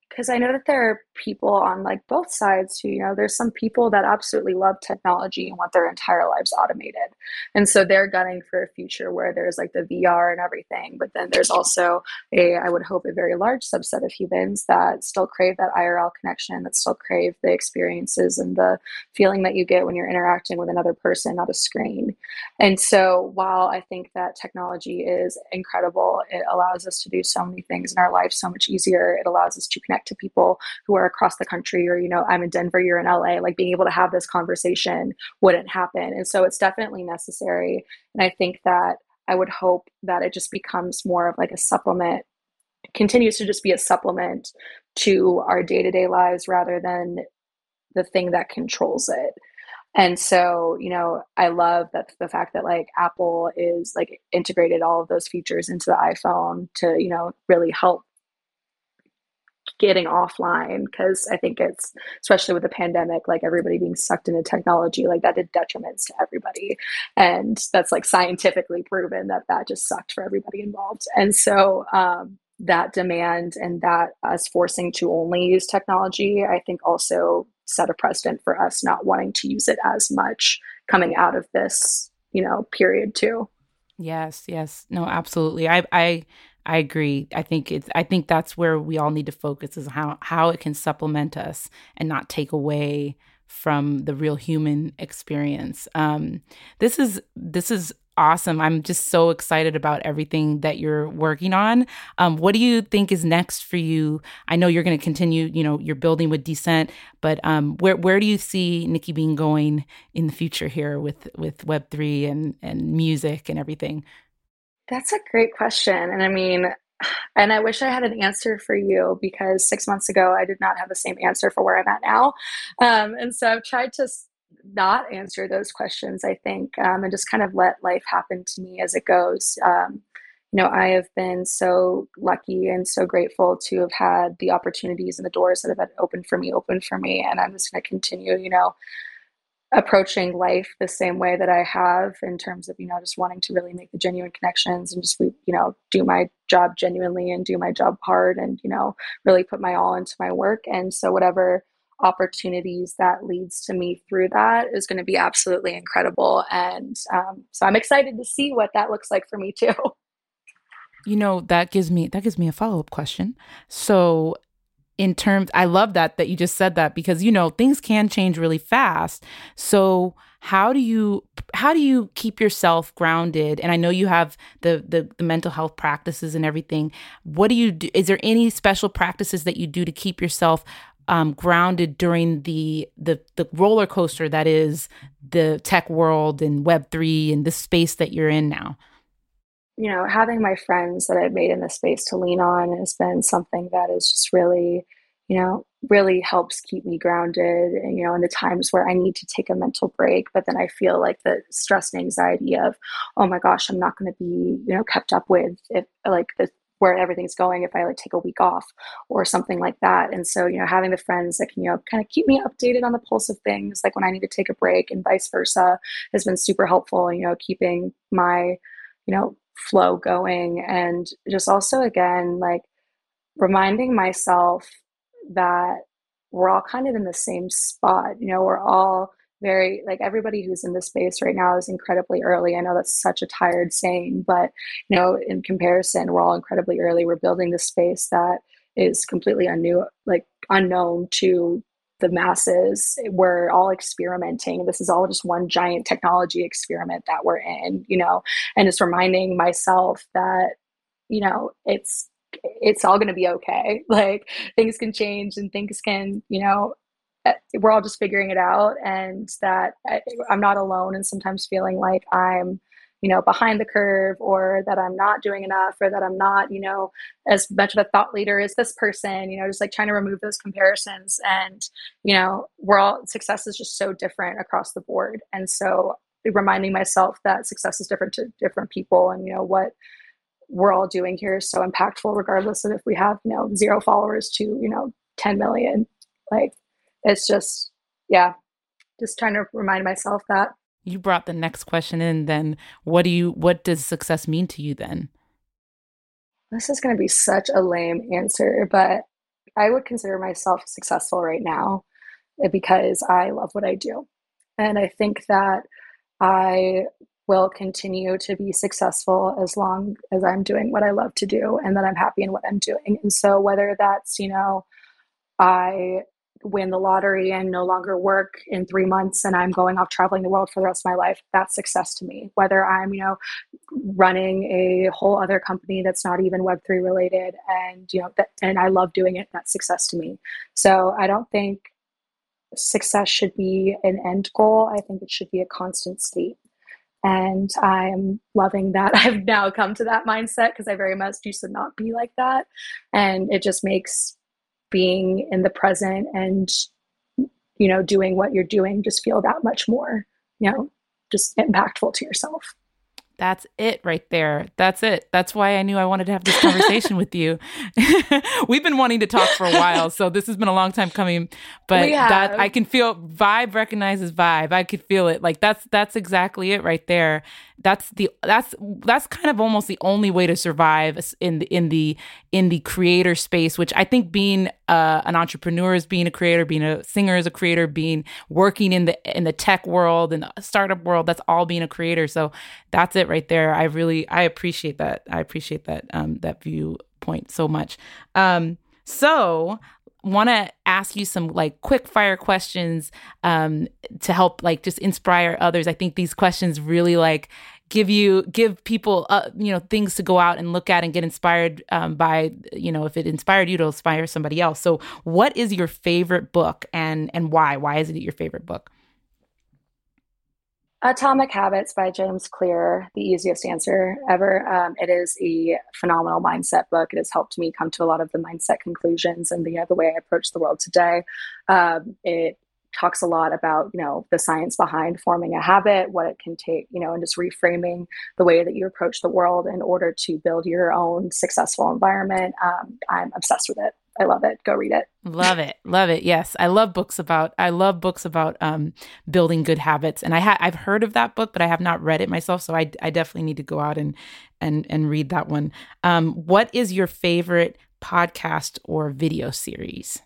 because I know that there are people on like both sides who, you know, there's some people that absolutely love technology and want their entire lives automated. And so they're gunning for a future where there's like the VR and everything. But then there's also a, I would hope, a very large subset of humans that still crave that IRL connection, that still crave the experiences and the feeling that you get when you're interacting with another person, not a screen. And so while I think that technology is incredible, it allows us to do so many things in our life so much easier. It allows us to connect connect to people who are across the country or you know i'm in denver you're in la like being able to have this conversation wouldn't happen. And so it's definitely necessary. And i think that i would hope that it just becomes more of like a supplement continues to just be a supplement to our day-to-day lives rather than the thing that controls it. And so you know i love that the fact that like apple is like integrated all of those features into the iphone to you know really help getting offline because I think it's especially with the pandemic, like everybody being sucked into technology, like that did detriments to everybody, and that's like scientifically proven that that just sucked for everybody involved. And so um, that demand and that us forcing to only use technology, I think also set a precedent for us not wanting to use it as much coming out of this, you know, period too. Yes, yes. No, absolutely. I I I agree. I think it's I think that's where we all need to focus is how how it can supplement us and not take away from the real human experience. Um, this is this is awesome. I'm just so excited about everything that you're working on. Um, what do you think is next for you? I know you're going to continue. You know, you're building with Descent, but um, where where do you see Nikki Bean going in the future here with with Web three and and music and everything? That's a great question. And I mean, and I wish I had an answer for you because six months ago I did not have the same answer for where I'm at now. Um, and so I've tried to not answer those questions, I think, um, and just kind of let life happen to me as it goes. Um, you know, I have been so lucky and so grateful to have had the opportunities and the doors that have been opened for me, open for me. And I'm just going to continue, you know, approaching life the same way that I have in terms of, you know, just wanting to really make the genuine connections and just, you know, do my job genuinely and do my job hard and, you know, really put my all into my work. And so, whatever opportunities that leads to me through that is going to be absolutely incredible. And um, so I'm excited to see what that looks like for me too. You know, that gives me that gives me a follow-up question. So in terms I love that that you just said that because you know things can change really fast. So how do you how do you keep yourself grounded? And i know you have the, the, the mental health practices and everything. What do you do is there any special practices that you do to keep yourself um, grounded during the, the the roller coaster that is the tech world and web 3 and the space that you're in now you know having my friends that i've made in the space to lean on has been something that is just really you know really helps keep me grounded and you know in the times where i need to take a mental break but then i feel like the stress and anxiety of oh my gosh i'm not going to be you know kept up with if like the where everything's going if i like take a week off or something like that. And so you know having the friends that can you know kind of keep me updated on the pulse of things like when i need to take a break and vice versa has been super helpful you know keeping my you know flow going and just also again like reminding myself that we're all kind of in the same spot. You know, we're all very like everybody who's in the space right now is incredibly early. I know that's such a tired saying, but you know, in comparison, we're all incredibly early. We're building this space that is completely unknown, like unknown to the masses. We're all experimenting. This is all just one giant technology experiment that we're in, you know, and it's reminding myself that, you know, it's it's all going to be okay. Like things can change and things can, you know, eh, we're all just figuring it out and that I, I'm not alone and sometimes feeling like I'm, you know, behind the curve or that I'm not doing enough or that I'm not, you know, as much of a thought leader as this person, you know, just like trying to remove those comparisons. And, you know, we're all, success is just so different across the board. And so reminding myself that success is different to different people and, you know, what, we're all doing here is so impactful regardless of if we have you know zero followers to you know 10 million like it's just yeah just trying to remind myself that you brought the next question in then what do you what does success mean to you then this is going to be such a lame answer but i would consider myself successful right now eh, because i love what i do and i think that i will continue to be successful as long as I'm doing what I love to do and that I'm happy in what I'm doing. And so, whether that's, you know, I win the lottery and no longer work in three months and I'm going off traveling the world for the rest of my life, that's success to me. Whether I'm, you know, running a whole other company that's not even Web3 related and, you know, that, and I love doing it, that's success to me. So I don't think success should be an end goal. I think it should be a constant state. And I'm loving that I've now come to that mindset because I very much used to not be like that. And it just makes being in the present and, you know, doing what you're doing just feel that much more, you know, just impactful to yourself. That's it right there. That's it. That's why I knew I wanted to have this conversation with you. We've been wanting to talk for a while, so this has been a long time coming. But that I can feel vibe recognizes vibe. I could feel it. Like that's that's exactly it right there that's the that's that's kind of almost the only way to survive in the in the in the creator space which i think being uh, an entrepreneur is being a creator being a singer is a creator being working in the in the tech world and startup world that's all being a creator. So that's it right there. I really i appreciate that. I appreciate that um that viewpoint so much. Um so want to ask you some like quick fire questions um, to help like just inspire others. I think these questions really like give you give people uh, you know things to go out and look at and get inspired um, by you know if it inspired you to inspire somebody else. So what is your favorite book and and why? Why is it your favorite book? Atomic Habits by James Clear, the easiest answer ever. Um, it is a phenomenal mindset book. It has helped me come to a lot of the mindset conclusions and the, uh, the way I approach the world today. Um, it talks a lot about you know the science behind forming a habit what it can take you know and just reframing the way that you approach the world in order to build your own successful environment um, i'm obsessed with it I love it. Go read it. love it. Love it. Yes. I love books about I love books about um, building good habits. And I ha- I've heard of that book, but I have not read it myself, so I I definitely need to go out and and and read that one. Um, what is your favorite podcast or video series?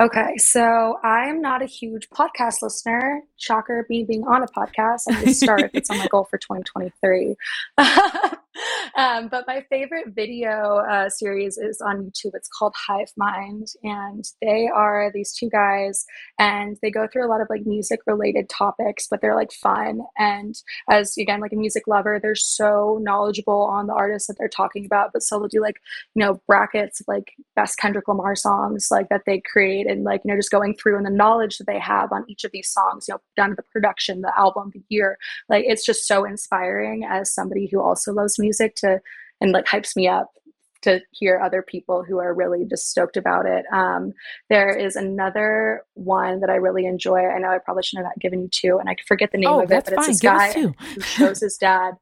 Okay, so I'm not a huge podcast listener. Shocker, me being on a podcast. I need to start. it's on my goal for 2023. um, but my favorite video uh, series is on YouTube. It's called Hive Mind, and they are these two guys, and they go through a lot of like music related topics, but they're like fun. And as again, like a music lover, they're so knowledgeable on the artists that they're talking about. But so they'll do like you know brackets of like best Kendrick Lamar songs like that they create and like you know just going through and the knowledge that they have on each of these songs you know down to the production the album the year like it's just so inspiring as somebody who also loves music to and like hypes me up to hear other people who are really just stoked about it. Um, there is another one that I really enjoy. I know I probably shouldn't have given you two, and I forget the name oh, of it, but fine. it's this Give guy who shows his dad.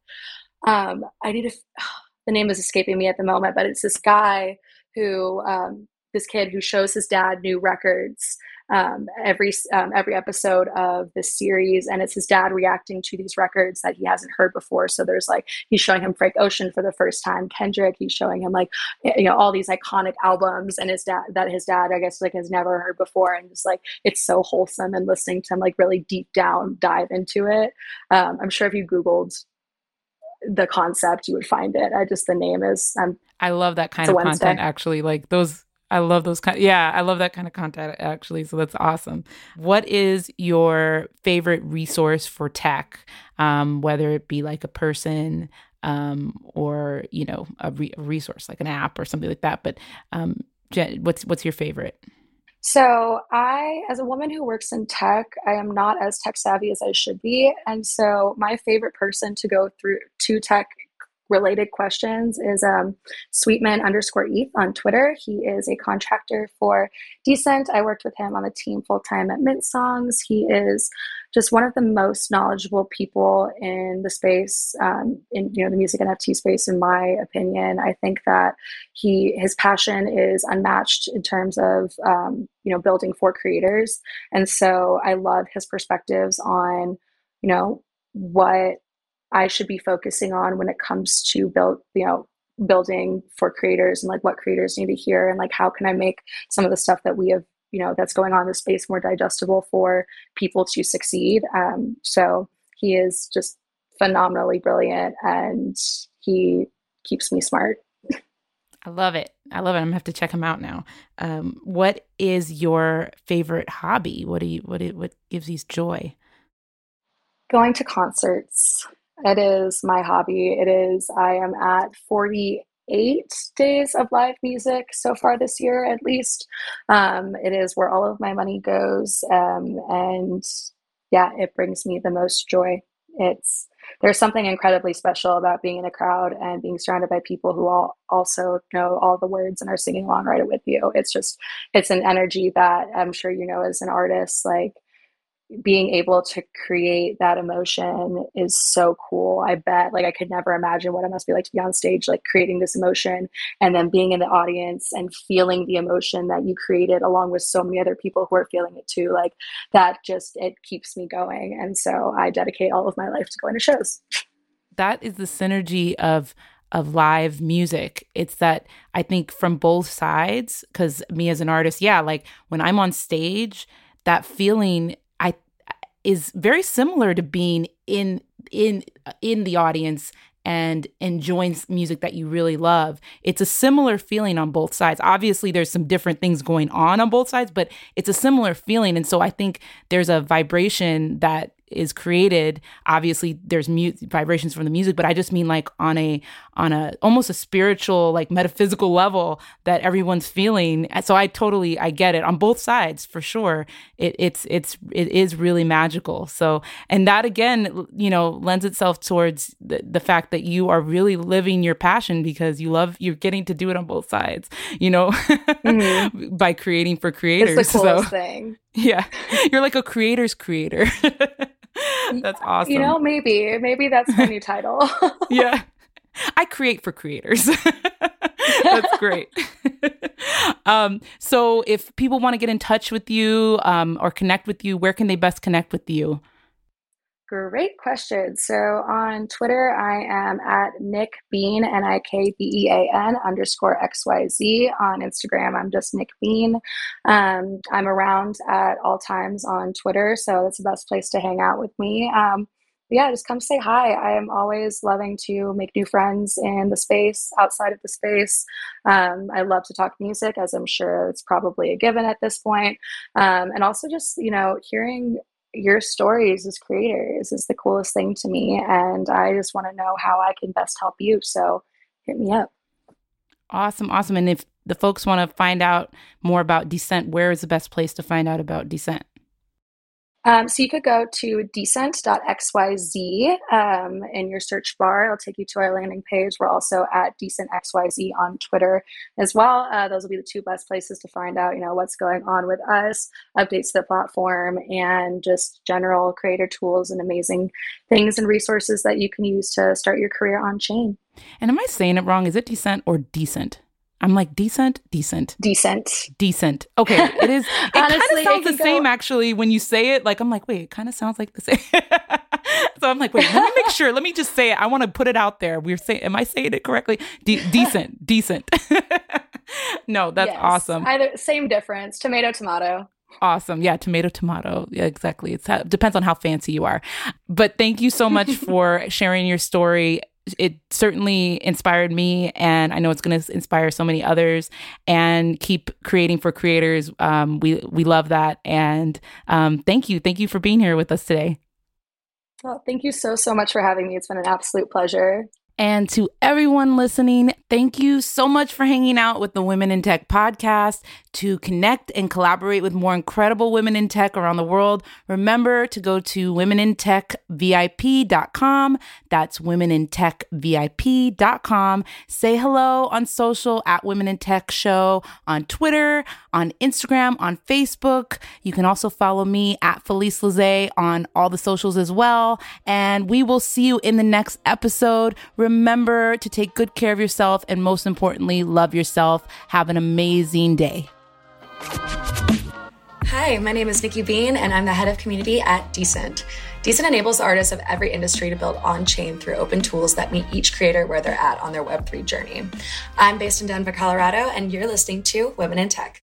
Um, I need to. The name is escaping me at the moment, but it's this guy who um, this kid who shows his dad new records um, every um, every episode of this series, and it's his dad reacting to these records that he hasn't heard before. So there's like he's showing him Frank Ocean for the first time, Kendrick. He's showing him like you know all these iconic albums, and his dad that his dad I guess like has never heard before, and just like it's so wholesome and listening to him like really deep down dive into it. Um, I'm sure if you googled the concept you would find it i just the name is um, i love that kind of content actually like those I love those kind. Yeah, I love that kind of content actually. So that's awesome. What is your favorite resource for tech? Um, whether it be like a person um, or you know a, re- a, resource like an app or something like that. But um, Jen, what's what's your favorite? So I, as a woman who works in tech, I am not as tech savvy as I should be, and so my favorite person to go through to tech related questions is um, Sweetman underscore ETH on Twitter. He is a contractor for Decent. I worked with him on the team full time at Mint Songs. He is just one of the most knowledgeable people in the space, um, in you know the music NFT space. In my opinion, I think that he his passion is unmatched in terms of um, you know building for creators, and so I love his perspectives on you know what I should be focusing on when it comes to build, you know, building for creators and like what creators need to hear and like how can I make some of the stuff that we have, you know, that's going on in the space more digestible for people to succeed. Um, so he is just phenomenally brilliant and he keeps me smart. I love it. I love it. I'm gonna have to check him out now. Um, what is your favorite hobby? What do you what what gives you joy? Going to concerts. It is my hobby. It is, I am at 48 days of live music so far this year, at least. Um, it is where all of my money goes. Um, and yeah, it brings me the most joy. It's, there's something incredibly special about being in a crowd and being surrounded by people who all also know all the words and are singing along right with you. It's just, it's an energy that I'm sure you know as an artist, like being able to create that emotion is so cool. I bet like I could never imagine what it must be like to be on stage, like creating this emotion and then being in the audience and feeling the emotion that you created along with so many other people who are feeling it too. Like that just it keeps me going. And so I dedicate all of my life to going to shows. That is the synergy of of live music. It's that I think from both sides, because me as an artist, yeah, like when I'm on stage, that feeling is very similar to being in in in the audience and enjoying music that you really love. It's a similar feeling on both sides. Obviously, there's some different things going on on both sides, but it's a similar feeling. And so I think there's a vibration that is created obviously there's mute vibrations from the music but i just mean like on a on a almost a spiritual like metaphysical level that everyone's feeling. So i totally i get it. On both sides for sure it, it's it's it is really magical. So and that again you know lends itself towards the, the fact that you are really living your passion because you love you're getting to do it on both sides you know mm-hmm. by creating for creators it's the coolest so, thing. Yeah you're like a creator's creator that's awesome. You know, maybe, maybe that's my new title. yeah. I create for creators. that's great. um, so if people want to get in touch with you um, or connect with you, where can they best connect with you? Great question. So on Twitter, I am at Nick Bean, N I K B E A N underscore XYZ. On Instagram, I'm just Nick Bean. Um, I'm around at all times on Twitter, so that's the best place to hang out with me. Um, yeah, just come say hi. I am always loving to make new friends in the space, outside of the space. Um, I love to talk music, as I'm sure it's probably a given at this point. Um, and also just, you know, hearing your stories as creators is the coolest thing to me. And I just want to know how I can best help you. So hit me up. Awesome. Awesome. And if the folks want to find out more about Descent, where is the best place to find out about Descent? Um, so you could go to decent.xyz um, in your search bar. It'll take you to our landing page. We're also at decentxyz on Twitter as well. Uh, those will be the two best places to find out, you know, what's going on with us, updates to the platform, and just general creator tools and amazing things and resources that you can use to start your career on chain. And am I saying it wrong? Is it decent or decent? I'm like decent, decent, decent, decent. Okay, it is. It kind of sounds the go... same actually when you say it. Like I'm like, wait, it kind of sounds like the same. so I'm like, wait, let me make sure. Let me just say it. I want to put it out there. We're saying, am I saying it correctly? De- decent, decent. no, that's yes. awesome. Either same difference. Tomato, tomato. Awesome. Yeah, tomato, tomato. Yeah, exactly. It depends on how fancy you are. But thank you so much for sharing your story it certainly inspired me and i know it's going to inspire so many others and keep creating for creators. Um, we we love that and um, thank you. Thank you for being here with us today. Well thank you so so much for having me. It's been an absolute pleasure and to everyone listening, thank you so much for hanging out with the Women in Tech podcast. To connect and collaborate with more incredible women in tech around the world, remember to go to womenintechvip.com. That's womenintechvip.com. Say hello on social at Women in Tech Show on Twitter, on Instagram, on Facebook. You can also follow me at Felice Lize on all the socials as well. And we will see you in the next episode. Remember to take good care of yourself and most importantly, love yourself. Have an amazing day. Hi, my name is Nikki Bean, and I'm the head of community at Decent. Decent enables artists of every industry to build on chain through open tools that meet each creator where they're at on their Web3 journey. I'm based in Denver, Colorado, and you're listening to Women in Tech.